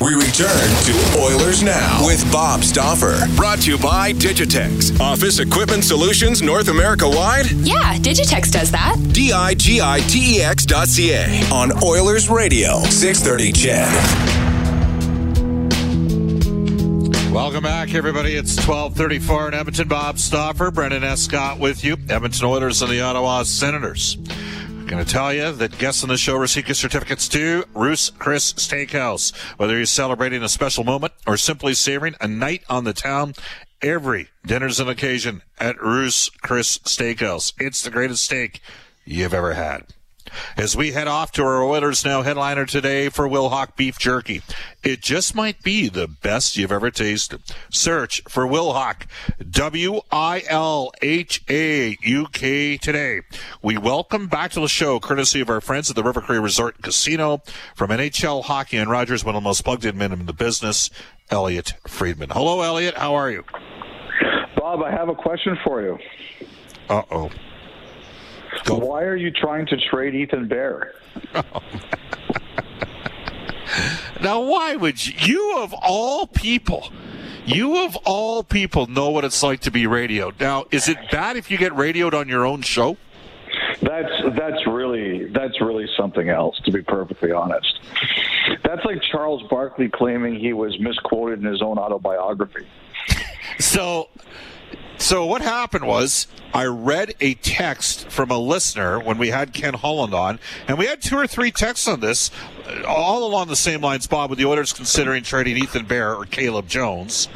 We return to Oilers Now with Bob Stauffer. Brought to you by Digitex. Office Equipment Solutions North America wide? Yeah, Digitex does that. D I G I T E X dot C A on Oilers Radio, 630 CHED. Welcome back, everybody. It's 1234 in Edmonton. Bob Stauffer, Brendan Escott with you. Edmonton Oilers and the Ottawa Senators. Going to tell you that guests on the show receive gift certificates to Ruth's Chris Steakhouse. Whether you're celebrating a special moment or simply savoring a night on the town, every dinner's an occasion at Ruth's Chris Steakhouse. It's the greatest steak you've ever had. As we head off to our Oilers Now headliner today for Wilhauk Beef Jerky. It just might be the best you've ever tasted. Search for Wilhauk, W-I-L-H-A-U-K today. We welcome back to the show, courtesy of our friends at the River Cree Resort and Casino, from NHL Hockey and Rogers, one of the most plugged in men in the business, Elliotte Friedman. Hello, Elliotte. How are you? Bob, I have a question for you. Uh-oh. Go. Why are you trying to trade Ethan Bear? now, why would you, you of all people, you of all people know what it's like to be radioed. Now, is it bad if you get radioed on your own show? That's that's really that's really something else. To be perfectly honest, that's like Charles Barkley claiming he was misquoted in his own autobiography. So, so what happened was I read a text from a listener when we had Ken Holland on, and we had two or three texts on this, all along the same lines, Bob, with the Oilers considering trading Ethan Bear or Caleb Jones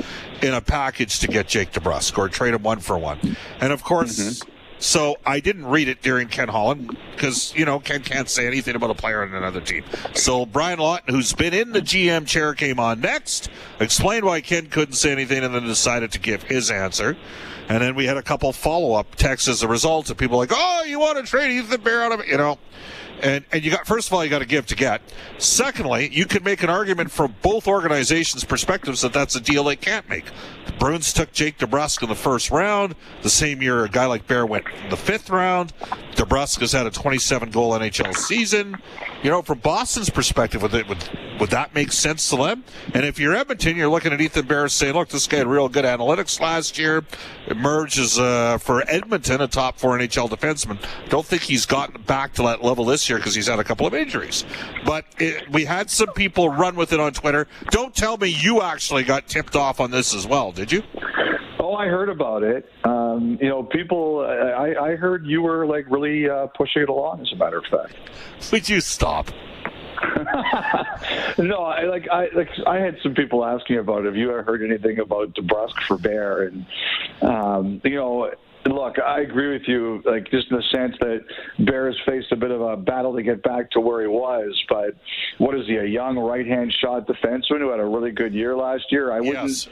in a package to get Jake DeBrusk or trade him one for one. And of course, mm-hmm. So I didn't read it during Ken Holland because, you know, Ken can't say anything about a player on another team. So Brian Lawton, who's been in the GM chair, came on next, explained why Ken couldn't say anything, and then decided to give his answer. And then we had a couple follow up texts as a result of people like, oh, you want to trade Ethan Bear out of it? You know, and and you got first of all you got to give to get. Secondly, you can make an argument from both organizations' perspectives that that's a deal they can't make. Bruins took Jake DeBrusk in the first round. The same year, a guy like Bear went in the fifth round. DeBrusk has had a 27 goal NHL season. You know, from Boston's perspective, would, would would that make sense to them? And if you're Edmonton, you're looking at Ethan Bear saying, "Look, this guy had real good analytics last year. Emerges uh, for Edmonton, a top four NHL defenseman. Don't think he's gotten back to that level this year because he's had a couple of injuries. But it, we had some people run with it on Twitter. Don't tell me you actually got tipped off on this as well, did you? Oh, I heard about it. Um, you know, people. I, I heard you were like really uh, pushing it along. As a matter of fact, would you stop? no, I like I like I had some people asking about have you ever heard anything about DeBrusk for Bear and um, you know look, I agree with you, like just in the sense that Bears faced a bit of a battle to get back to where he was. But what is he, a young right-hand shot defenseman who had a really good year last year? I wouldn't.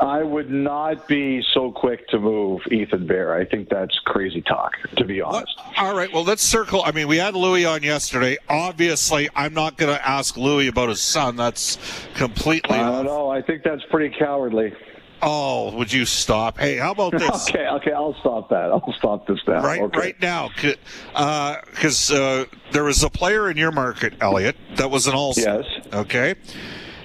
I would not be so quick to move Ethan Bear. I think that's crazy talk, to be honest. all right. Well, let's circle. I mean, we had Louis on yesterday. Obviously, I'm not going to ask Louis about his son. That's completely. I don't know. I think that's pretty cowardly. Oh, would you stop? Hey, how about this? okay, okay, I'll stop that. I'll stop this now. Right, okay. right now, because uh, uh, there was a player in your market, Elliotte, that was an all. Yes. Okay.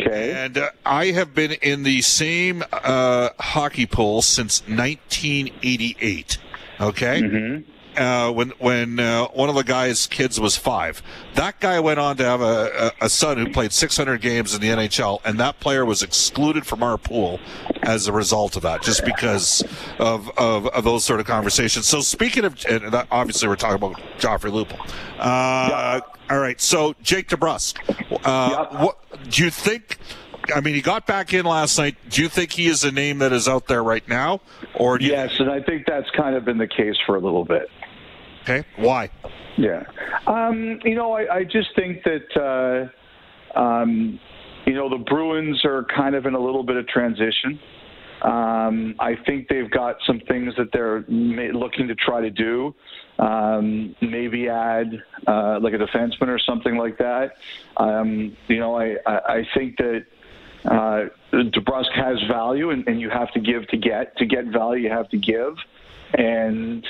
Okay. And uh, I have been in the same uh, hockey pool since 1988. Okay. Mm-hmm. Uh, when when uh, one of the guy's kids was five. That guy went on to have a, a, son who played 600 games in the NHL, and that player was excluded from our pool as a result of that, just because of, of, of those sort of conversations. So speaking of, and obviously we're talking about Joffrey Lupul. Uh. All right, so Jake DeBrusk, uh, yeah. what do you think? I mean, he got back in last night. Do you think he is a name that is out there right now, or yes? and I think that's kind of been the case for a little bit. Okay, why? Yeah, um, you know, I, I, just think that uh, um, you know the Bruins are kind of in a little bit of transition. Um, I think they've got some things that they're looking to try to do. Um, maybe add uh, like a defenseman or something like that. Um, you know, I, I think that uh, DeBrusk has value, and, and you have to give to get. To get value, you have to give, and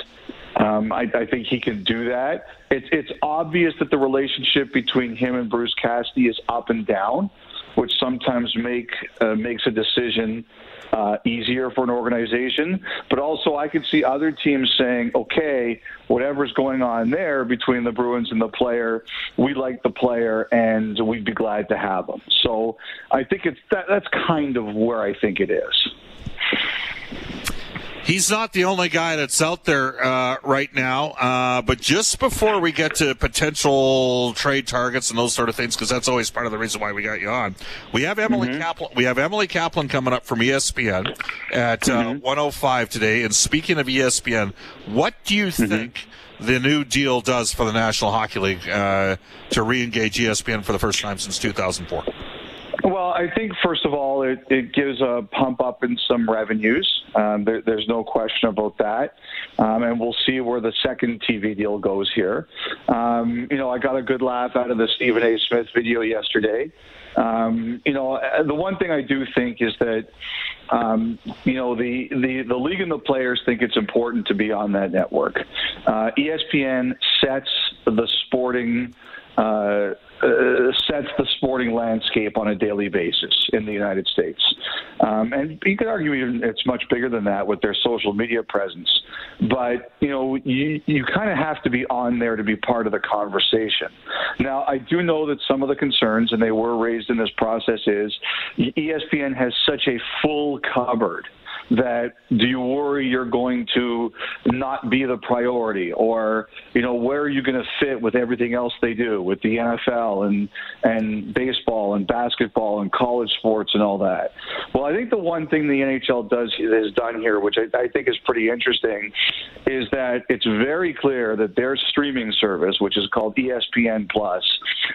um, I, I, think he can do that. It's it's obvious that the relationship between him and Bruce Cassidy is up and down, which sometimes make uh, makes a decision uh, easier for an organization. But also, I could see other teams saying, okay, whatever's going on there between the Bruins and the player, we like the player and we'd be glad to have him. So I think it's that, that's kind of where I think it is. He's not the only guy that's out there uh, right now. Uh, but just before we get to potential trade targets and those sort of things, because that's always part of the reason why we got you on, we have Emily mm-hmm. Kaplan. We have Emily Kaplan coming up from ESPN at uh, mm-hmm. 105 today. And speaking of ESPN, what do you mm-hmm. think? The new deal does for the National Hockey League uh, to re-engage ESPN for the first time since 2004. Well, I think first of all, it, it gives a pump up in some revenues. Um, there, there's no question about that, um, and we'll see where the second TV deal goes here. Um, you know, I got a good laugh out of the Stephen A. Smith video yesterday. Um, you know, uh, the one thing I do think is that, um, you know, the, the, the league and the players think it's important to be on that network. Uh, ESPN sets the sporting uh, uh, sets the sporting landscape on a daily basis in the United States. Um, and you could argue even it's much bigger than that with their social media presence. But, you know, you, you kind of have to be on there to be part of the conversation. Now, I do know that some of the concerns, and they were raised in this process, is ESPN has such a full cupboard that do you worry you're going to not be the priority? Or you know where are you going to fit with everything else they do with the NFL and and baseball and basketball and college sports and all that? Well I think the one thing the NHL does has done here which I, I think is pretty interesting is that it's very clear that their streaming service which is called ESPN plus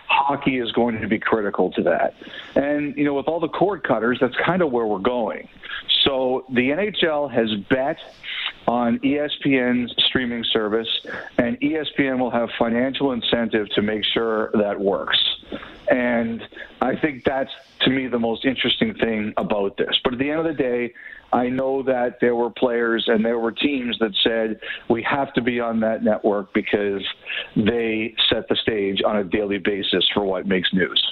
hockey is going to be critical to that. And you know with all the cord cutters that's kind of where we're going so the NHL has bet on ESPN's streaming service, and ESPN will have financial incentive to make sure that works. And I think that's, to me, the most interesting thing about this. But at the end of the day, I know that there were players and there were teams that said we have to be on that network because they set the stage on a daily basis for what makes news.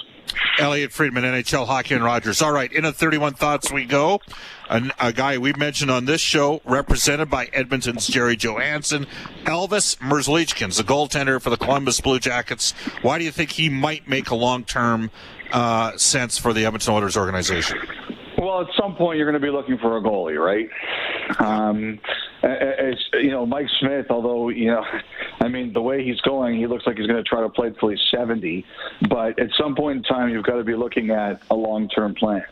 Elliotte Friedman, NHL Hockey and Rogers. All right, in a 31 thoughts we go. A, a guy we mentioned on this show, represented by Edmonton's Jerry Johansson, Elvis Merzlikins, the goaltender for the Columbus Blue Jackets. Why do you think he might make a long-term uh, sense for the Edmonton Oilers organization? Well, at some point you're going to be looking for a goalie, right? Um, it's, you know, Mike Smith, although, you know, I mean, the way he's going, he looks like he's going to try to play until he's 70. But at some point in time, you've got to be looking at a long term plan.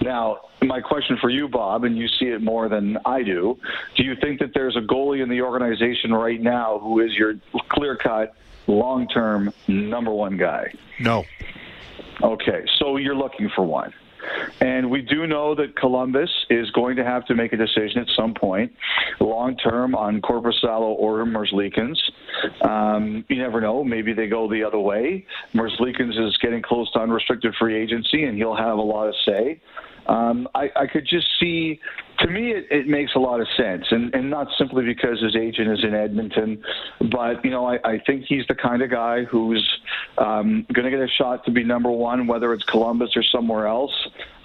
Now, my question for you, Bob, and you see it more than I do, do you think that there's a goalie in the organization right now who is your clear cut, long term number one guy? No. Okay, so you're looking for one. And we do know that Columbus is going to have to make a decision at some point, long term, on Korpisalo or Merzlikins. Um, you never know. Maybe they go the other way. Merzlikins is getting close to unrestricted free agency, and he'll have a lot of say. Um, I, I could just see to me, it, it makes a lot of sense, and, and not simply because his agent is in Edmonton, but you know, I, I think he's the kind of guy who's um, going to get a shot to be number one, whether it's Columbus or somewhere else.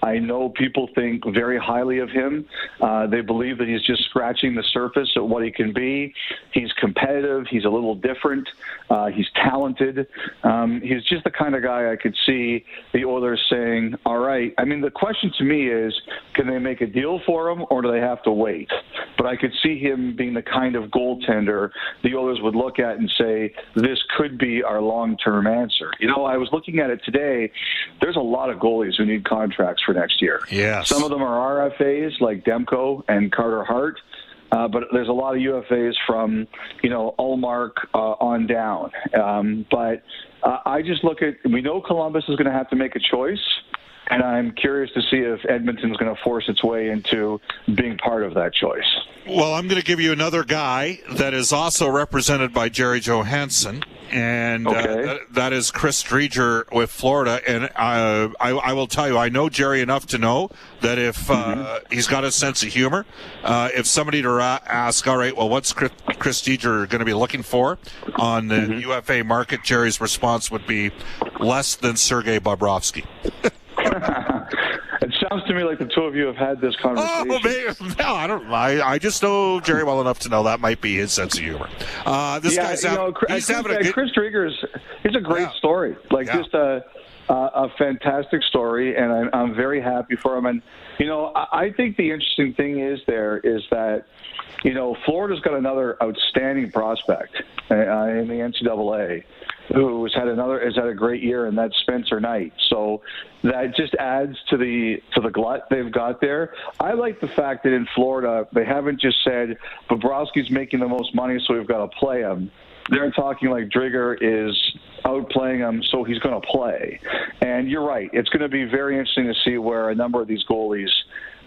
I know people think very highly of him. Uh, they believe that he's just scratching the surface of what he can be. He's competitive. He's a little different. Uh, he's talented. Um, he's just the kind of guy I could see the Oilers saying, "All right." I mean, the question to me is, can they make a deal for him, or do they have to wait? But I could see him being the kind of goaltender the Oilers would look at and say, this could be our long term answer. You know, I was looking at it today. There's a lot of goalies who need contracts for next year. Yeah. Some of them are RFAs like Demko and Carter Hart. Uh, but there's a lot of UFAs from, you know, Ullmark uh, on down. Um, but uh, I just look at, we know Columbus is going to have to make a choice. And I'm curious to see if Edmonton's going to force its way into being part of that choice. Well, I'm going to give you another guy that is also represented by Jerry Johansson, and uh, okay. uh, that, that is Chris Driedger with Florida. And uh, I, I, will tell you, I know Jerry enough to know that if uh, mm-hmm. he's got a sense of humor, uh, if somebody to ask, all right, well, what's Chris, Chris Driedger going to be looking for on the mm-hmm. UFA market, Jerry's response would be less than Sergei Bobrovsky. it sounds to me like the two of you have had this conversation. Oh, man. no, I don't. I, I just know Jerry well enough to know that might be his sense of humor. Uh, this yeah, guy's you know, he's Chris, having a good... Chris Driedger's he's a great yeah. story. Like yeah. just a, a, a fantastic story, and I'm, I'm very happy for him. And you know, I, I think the interesting thing is there is that you know Florida's got another outstanding prospect uh, in the NCAA who's had another has had a great year, and that's Spencer Knight. So that just adds to the to the glut they've got there. I like the fact that in Florida they haven't just said Bobrovsky's making the most money, so we've got to play him. They're talking like Driedger is outplaying him, so he's going to play. And you're right; it's going to be very interesting to see where a number of these goalies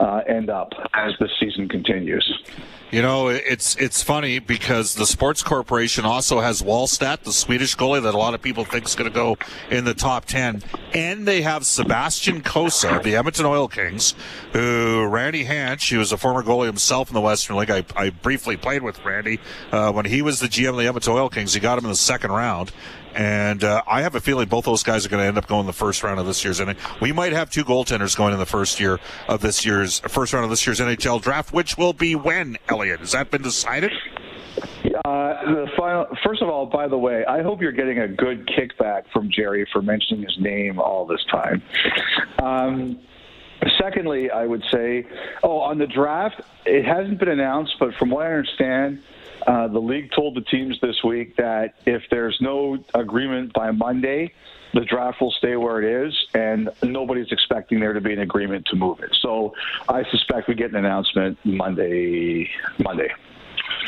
uh, end up as the season continues. You know, it's it's funny because the Sports Corporation also has Wallstedt, the Swedish goalie that a lot of people think is going to go in the top ten, and they have Sebastian Cossa, the Edmonton Oil Kings, who Randy Hansch, who was a former goalie himself in the Western League. I, I briefly played with Randy uh, when he was the GM of the Edmonton Oil Kings. He got him in the second round, and uh, I have a feeling both those guys are going to end up going the first round of this year's inning. We might have two goaltenders going in the first year of this year's first round of this year's NHL draft, which will be when, Elliotte? Has that been decided? Uh, the final, first of all, by the way, I hope you're getting a good kickback from Jerry for mentioning his name all this time. Um, secondly, I would say, oh, on the draft, it hasn't been announced, but from what I understand, uh, the league told the teams this week that if there's no agreement by Monday, the draft will stay where it is, and nobody's expecting there to be an agreement to move it. So I suspect we get an announcement Monday. Monday.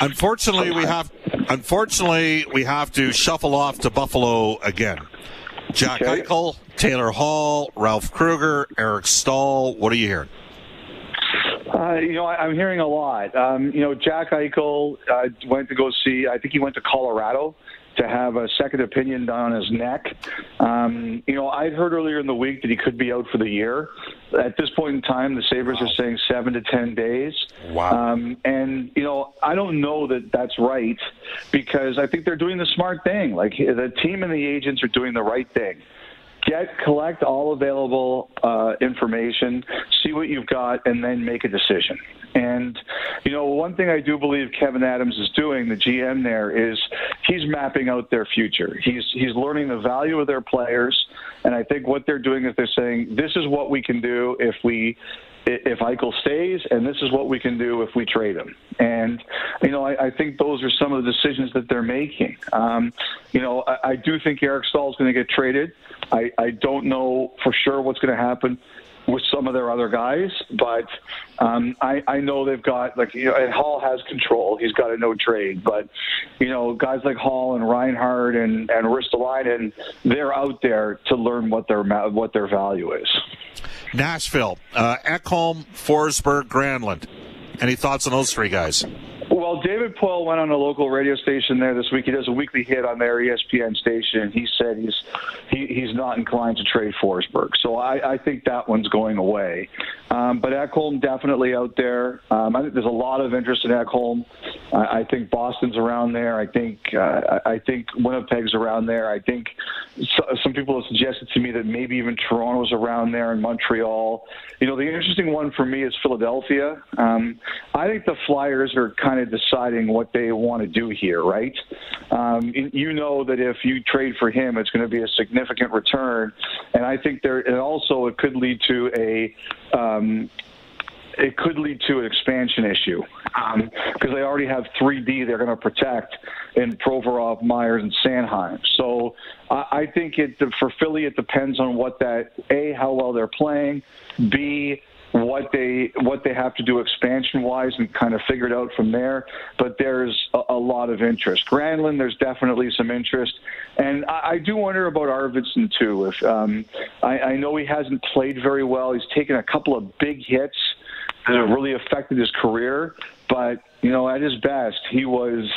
Unfortunately, we have. Unfortunately, we have to shuffle off to Buffalo again. Jack okay. Eichel, Taylor Hall, Ralph Krueger, Eric Staal. What are you hearing? Uh, you know, I, am hearing a lot. Um, you know, Jack Eichel uh, went to go see. I think he went to Colorado to have a second opinion on his neck. Um, you know, I'd heard earlier in the week that he could be out for the year. At this point in time, the Sabres wow. are saying seven to ten days. Wow. Um, and you know, I don't know that that's right because I think they're doing the smart thing. Like the team and the agents are doing the right thing get collect all available uh, information, see what you've got, and then make a decision. And you know, one thing I do believe Kevin Adams is doing, the GM there, is he's mapping out their future. He's he's learning the value of their players, and I think what they're doing is they're saying this is what we can do if we if Eichel stays, and this is what we can do if we trade him. And you know, I, I think those are some of the decisions that they're making. Um, you know, I, I do think Eric Staal is going to get traded. I, I don't know for sure what's going to happen with some of their other guys, but um, I, I know they've got like you know, and Hall has control. He's got a no trade, but you know, guys like Hall and Reinhart and and Ristolainen, they're out there to learn what their what their value is. Nashville, uh, Ekholm, Forsberg, Granlund. Any thoughts on those three guys? Well, David Poile went on a local radio station there this week. He does a weekly hit on their ESPN station. He said he's he, he's not inclined to trade Forsberg. So I, I think that one's going away. Um, but Ekholm definitely out there. Um, I think there's a lot of interest in Ekholm. I, I think Boston's around there. I think uh, I think Winnipeg's around there. I think so, some people have suggested to me that maybe even Toronto's around there and Montreal. You know, the interesting one for me is Philadelphia. Um, I think the Flyers are kind of deciding what they want to do here, right? Um, you know that if you trade for him, it's going to be a significant return, and I think there. And also, it could lead to a um, it could lead to an expansion issue because um, they already have 3D they're going to protect in Provorov, Myers, and Sanheim. So I, I think it for Philly it depends on what that a how well they're playing, b what they what they have to do expansion wise and kind of figure it out from there. But there's a, a lot of interest. Granlund, there's definitely some interest, and I, I do wonder about Arvidsson too. If um, I, I know he hasn't played very well, he's taken a couple of big hits that have really affected his career. But you know, at his best, he was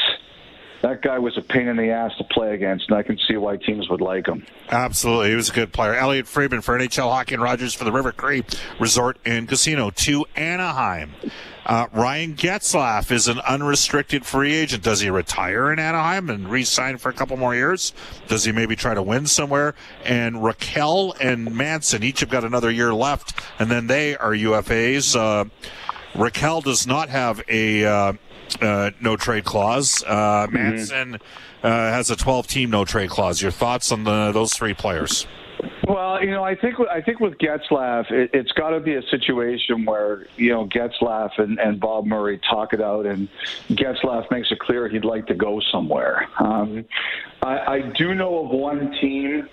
that guy was a pain in the ass to play against, and I can see why teams would like him. Absolutely. He was a good player. Elliotte Friedman for NHL Hockey and Rogers for the River Cree Resort and Casino to Anaheim. Uh, Ryan Getzlaf is an unrestricted free agent. Does he retire in Anaheim and re-sign for a couple more years? Does he maybe try to win somewhere? And Rakell and Manson each have got another year left, and then they are UFAs. Uh, Rakell does not have a uh, uh, no trade clause. Uh, mm-hmm. Manson uh, has a 12 team no trade clause. Your thoughts on the, those three players? Well, you know, I think I think with Getzlaf, it, has got to be a situation where you know Getzlaf and, and Bob Murray talk it out, and Getzlaf makes it clear he'd like to go somewhere. Um, I, I do know of one team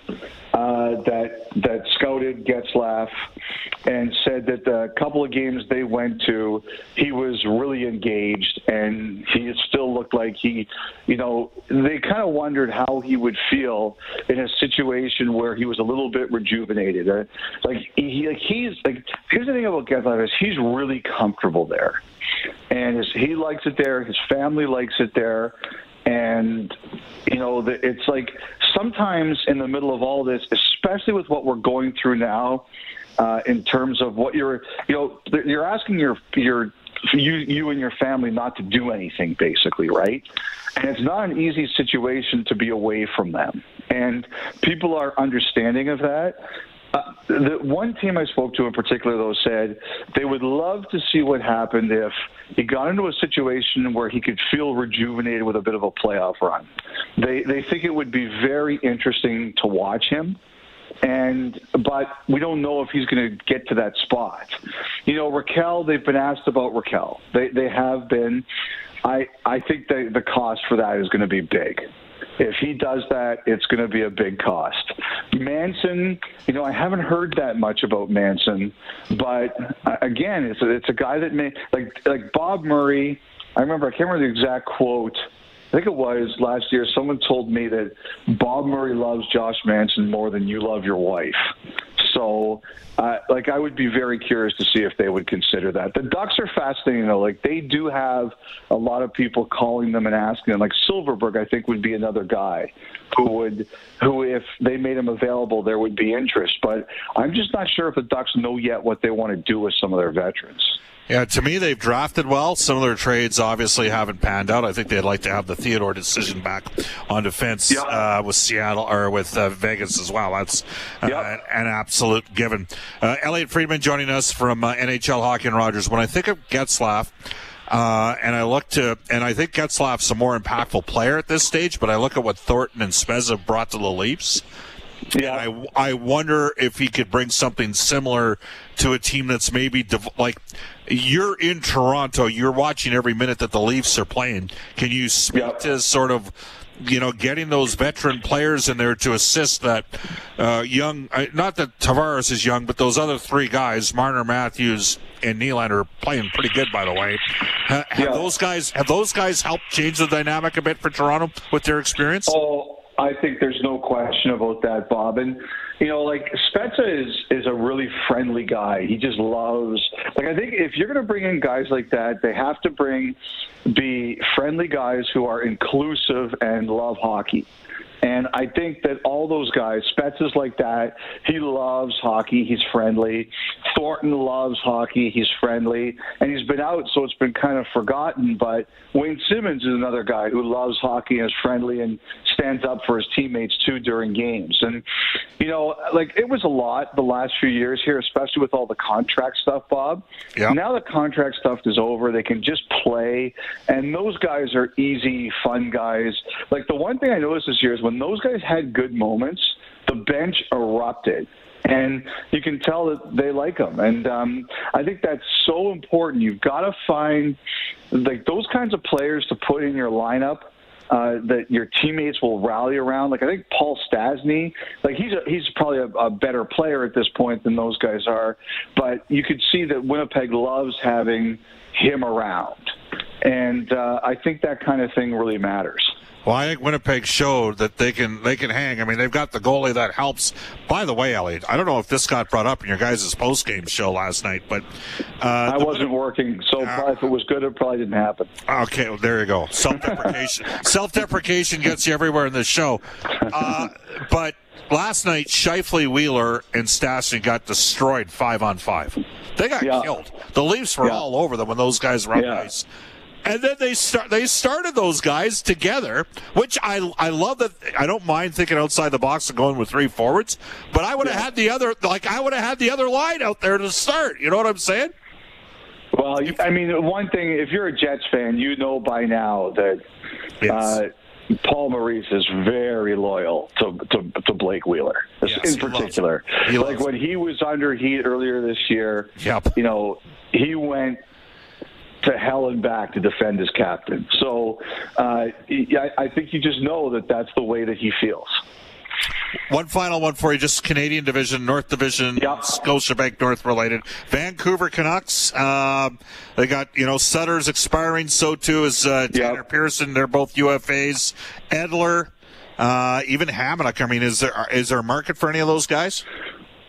uh, that that scouted Getzlaf and said that the couple of games they went to, he was really engaged, and he still looked like he, you know, they kind of wondered how he would feel in a situation where he was a little bit rejuvenated. Uh, like he, like he's like here's the thing about Getzlaf is he's really comfortable there, and his, he likes it there. His family likes it there and you know it's like sometimes in the middle of all this especially with what we're going through now uh, in terms of what you're you know you're asking your your you you and your family not to do anything basically right? And it's not an easy situation to be away from them. And people are understanding of that. Uh, the one team I spoke to in particular, though, said they would love to see what happened if he got into a situation where he could feel rejuvenated with a bit of a playoff run. They they think it would be very interesting to watch him and but we don't know if he's going to get to that spot. You know, Rakell. They've been asked about Rakell. They they have been. I I think the the cost for that is going to be big. If he does that, it's going to be a big cost. Manson, you know, I haven't heard that much about Manson, but uh, again, it's a, it's a guy that may like like Bob Murray. I remember I can't remember the exact quote. I think it was last year. Someone told me that Bob Murray loves Josh Manson more than you love your wife. So, uh, like, I would be very curious to see if they would consider that. The Ducks are fascinating, though. Like, they do have a lot of people calling them and asking them. Like Silfverberg, I think would be another guy who would, who if they made him available, there would be interest. But I'm just not sure if the Ducks know yet what they want to do with some of their veterans. Yeah, to me, they've drafted well. Some of their trades obviously haven't panned out. I think they'd like to have the Theodore decision back on defense yep. uh, with Seattle or with uh, Vegas as well. That's uh, yep. an absolute given. Uh, Elliotte Friedman joining us from uh, NHL Hockey and Rogers. When I think of Getzlaf, uh, and I look to, and I think Getzlaf's a more impactful player at this stage, but I look at what Thornton and Spez have brought to the Leafs. Yeah, I, I wonder if he could bring something similar to a team that's maybe div- like you're in Toronto, you're watching every minute that the Leafs are playing. Can you speak to sort of you know, getting those veteran players in there to assist that uh, young. Uh, not that Tavares is young, but those other three guys, Marner, Matthews, and Nylander, are playing pretty good, by the way. have yeah. those guys have those guys helped change the dynamic a bit for Toronto with their experience? Oh, I think there's no question about that, Bob. And you know, like Spezza is is a really friendly guy. He just loves. Like I think if you're going to bring in guys like that, they have to bring be friendly guys who are inclusive and love hockey. And I think that all those guys, Spets is like that. He loves hockey. He's friendly. Thornton loves hockey. He's friendly. And he's been out, so it's been kind of forgotten. But Wayne Simmonds is another guy who loves hockey and is friendly and stands up for his teammates too during games. And, you know, like it was a lot the last few years here, especially with all the contract stuff, Bob. Yep. Now the contract stuff is over. They can just play. And those guys are easy, fun guys. Like the one thing I noticed this year is when when those guys had good moments, the bench erupted. And you can tell that they like them. And um, I think that's so important. You've got to find like those kinds of players to put in your lineup uh, that your teammates will rally around. Like I think Paul Stastny, like he's a, he's probably a, a better player at this point than those guys are, but you could see that Winnipeg loves having him around, and uh, I think that kind of thing really matters. Well, I think Winnipeg showed that they can they can hang. I mean, they've got the goalie that helps. By the way, Elliotte, I don't know if this got brought up in your guys' post game show last night, but uh, I wasn't working, so uh, if it was good, it probably didn't happen. Okay, well, there you go. Self deprecation. Self deprecation gets you everywhere in this show. Uh, but last night, Scheifele, Wheeler, and Stastny got destroyed five on five. They got yeah. killed. The Leafs were yeah. all over them when those guys were on yeah. ice and then they start they started those guys together, which I I love that I don't mind thinking outside the box and going with three forwards, but I would have yeah. had the other like I would have had the other line out there to start. You know what I'm saying? Well, I mean, one thing if you're a Jets fan, you know by now that yes. uh, Paul Maurice is very loyal to to, to Blake Wheeler yes, in particular. like when he was under heat earlier this year, yep. you know, he went to hell and back to defend his captain. So uh, I, I think you just know that that's the way that he feels. One final one for you, just Canadian division, North Division, yep. Scotiabank North related. Vancouver Canucks, uh, they got, you know, Sutter's expiring, so too is uh, Tanner yep. Pearson. They're both UFAs. Edler, uh, even Hamonic. I mean, is there is there a market for any of those guys?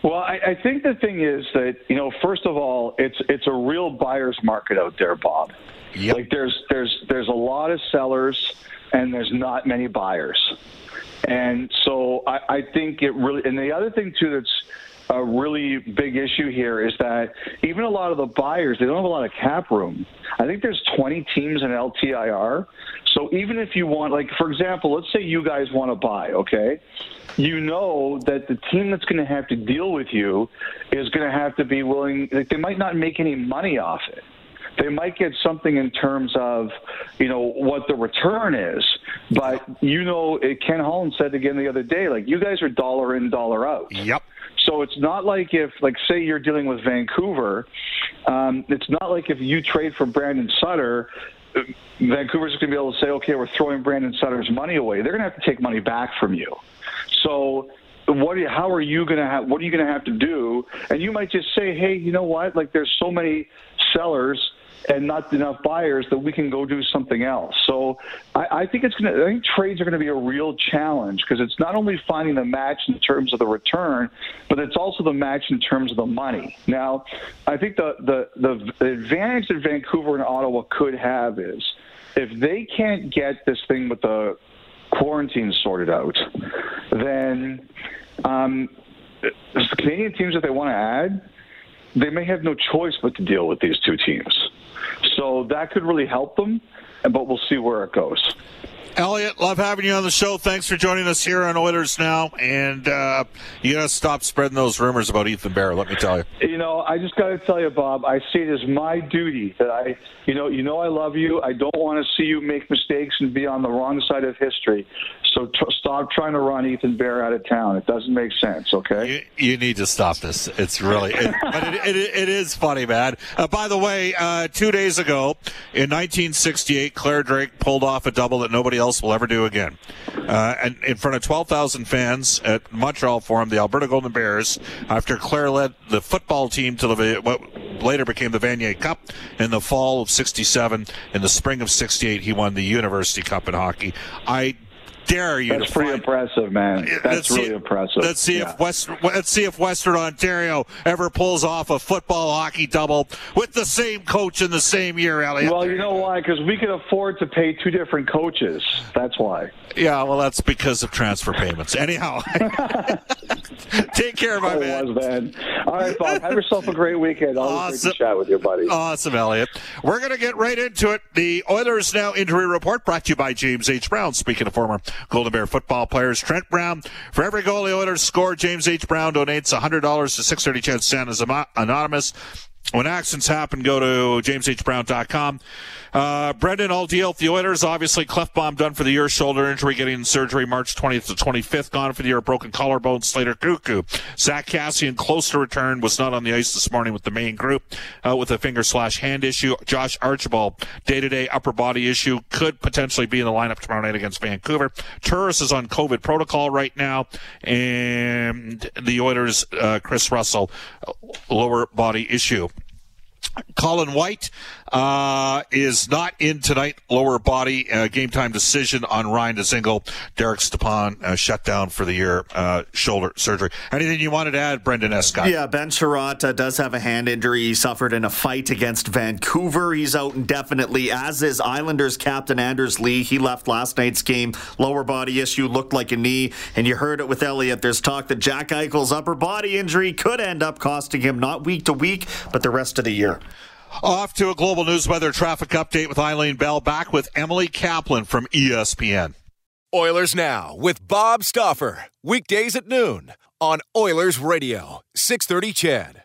Well, I, I think the thing is that you know, first of all, it's it's a real buyer's market out there, Bob. Yep. Like there's there's there's a lot of sellers and there's not many buyers, and so I, I think it really. And the other thing too that's a really big issue here is that even a lot of the buyers they don't have a lot of cap room. I think there's 20 teams in LTIR. So even if you want, like for example, let's say you guys want to buy, okay, you know that the team that's going to have to deal with you is going to have to be willing. Like they might not make any money off it they might get something in terms of, you know, what the return is. But you know, Ken Holland said again the other day, like you guys are dollar in, dollar out. Yep. So it's not like if, like, say you're dealing with Vancouver, um, it's not like if you trade for Brandon Sutter, Vancouver's going to be able to say, okay, we're throwing Brandon Sutter's money away. They're going to have to take money back from you. So what? You, how are you going to have? What are you going to have to do? And you might just say, hey, you know what? Like, there's so many sellers and not enough buyers that we can go do something else. So I, I think it's going to. I think trades are going to be a real challenge because it's not only finding the match in terms of the return, but it's also the match in terms of the money. Now, I think the the the, the advantage that Vancouver and Ottawa could have is if they can't get this thing with the quarantine sorted out, then um, the Canadian teams that they want to add, they may have no choice but to deal with these two teams. So that could really help them, but we'll see where it goes. Elliotte, love having you on the show. Thanks for joining us here on Oilers Now. And uh, you got to stop spreading those rumors about Ethan Bear. Let me tell you. You know, I just got to tell you, Bob. I see it as my duty that I, you know, you know, I love you. I don't want to see you make mistakes and be on the wrong side of history. So t- stop trying to run Ethan Bear out of town. It doesn't make sense. Okay. You, you need to stop this. It's really, it, but it, it, it is funny, man. Uh, by the way, uh, two days ago in 1968, Clare Drake pulled off a double that nobody else will ever do again. Uh, and in front of 12,000 fans at Montreal Forum, the Alberta Golden Bears, after Clare led the football team to the what later became the Vanier Cup in the fall of 67. In the spring of 68, he won the University Cup in hockey. I dare you That's pretty find, impressive, man. That's really see, impressive. Let's see yeah. if West let's see if Western Ontario ever pulls off a football hockey double with the same coach in the same year, Elliotte. Well, you know why? Because we can afford to pay two different coaches. That's why. Yeah, well, that's because of transfer payments. Anyhow, take care, my man. Was, man. All right, Bob. Have yourself a great weekend. Always awesome. great to chat with your buddy. Awesome, Elliotte. We're going to get right into it. The Oilers Now injury report brought to you by James H. Brown. Speaking of former Golden Bear football players. Trent Brown, for every goal the Oilers score, James H. Brown donates $100 to 630 CHED Santa's Anonymous. When accidents happen, go to jameshbrown.com. Uh, Brendan, all deal with the Oilers. Obviously, Klefbom done for the year, shoulder injury, getting surgery March 20th to 25th. Gone for the year, broken collarbone, Slater Koekkoek. Zack Kassian, close to return, was not on the ice this morning with the main group uh, with a finger slash hand issue. Josh Archibald, day to day upper body issue, could potentially be in the lineup tomorrow night against Vancouver. Turris is on COVID protocol right now, and the Oilers, uh, Kris Russell, lower body issue. Colin White uh, is not in tonight. Lower body uh, game time decision on Ryan Dzingel. Derek Stepan uh, shut down for the year, uh, shoulder surgery. Anything you wanted to add, Brendan Escott? Yeah, Ben Chiarot uh, does have a hand injury. He suffered in a fight against Vancouver. He's out indefinitely, as is Islanders captain Anders Lee. He left last night's game. Lower body issue looked like a knee, and you heard it with Elliotte. There's talk that Jack Eichel's upper body injury could end up costing him not week to week, but the rest of the year. Off to a global news weather traffic update with Eileen Bell. Back with Emily Kaplan from ESPN. Oilers Now with Bob Stauffer. Weekdays at noon on Oilers Radio, 630 CHED.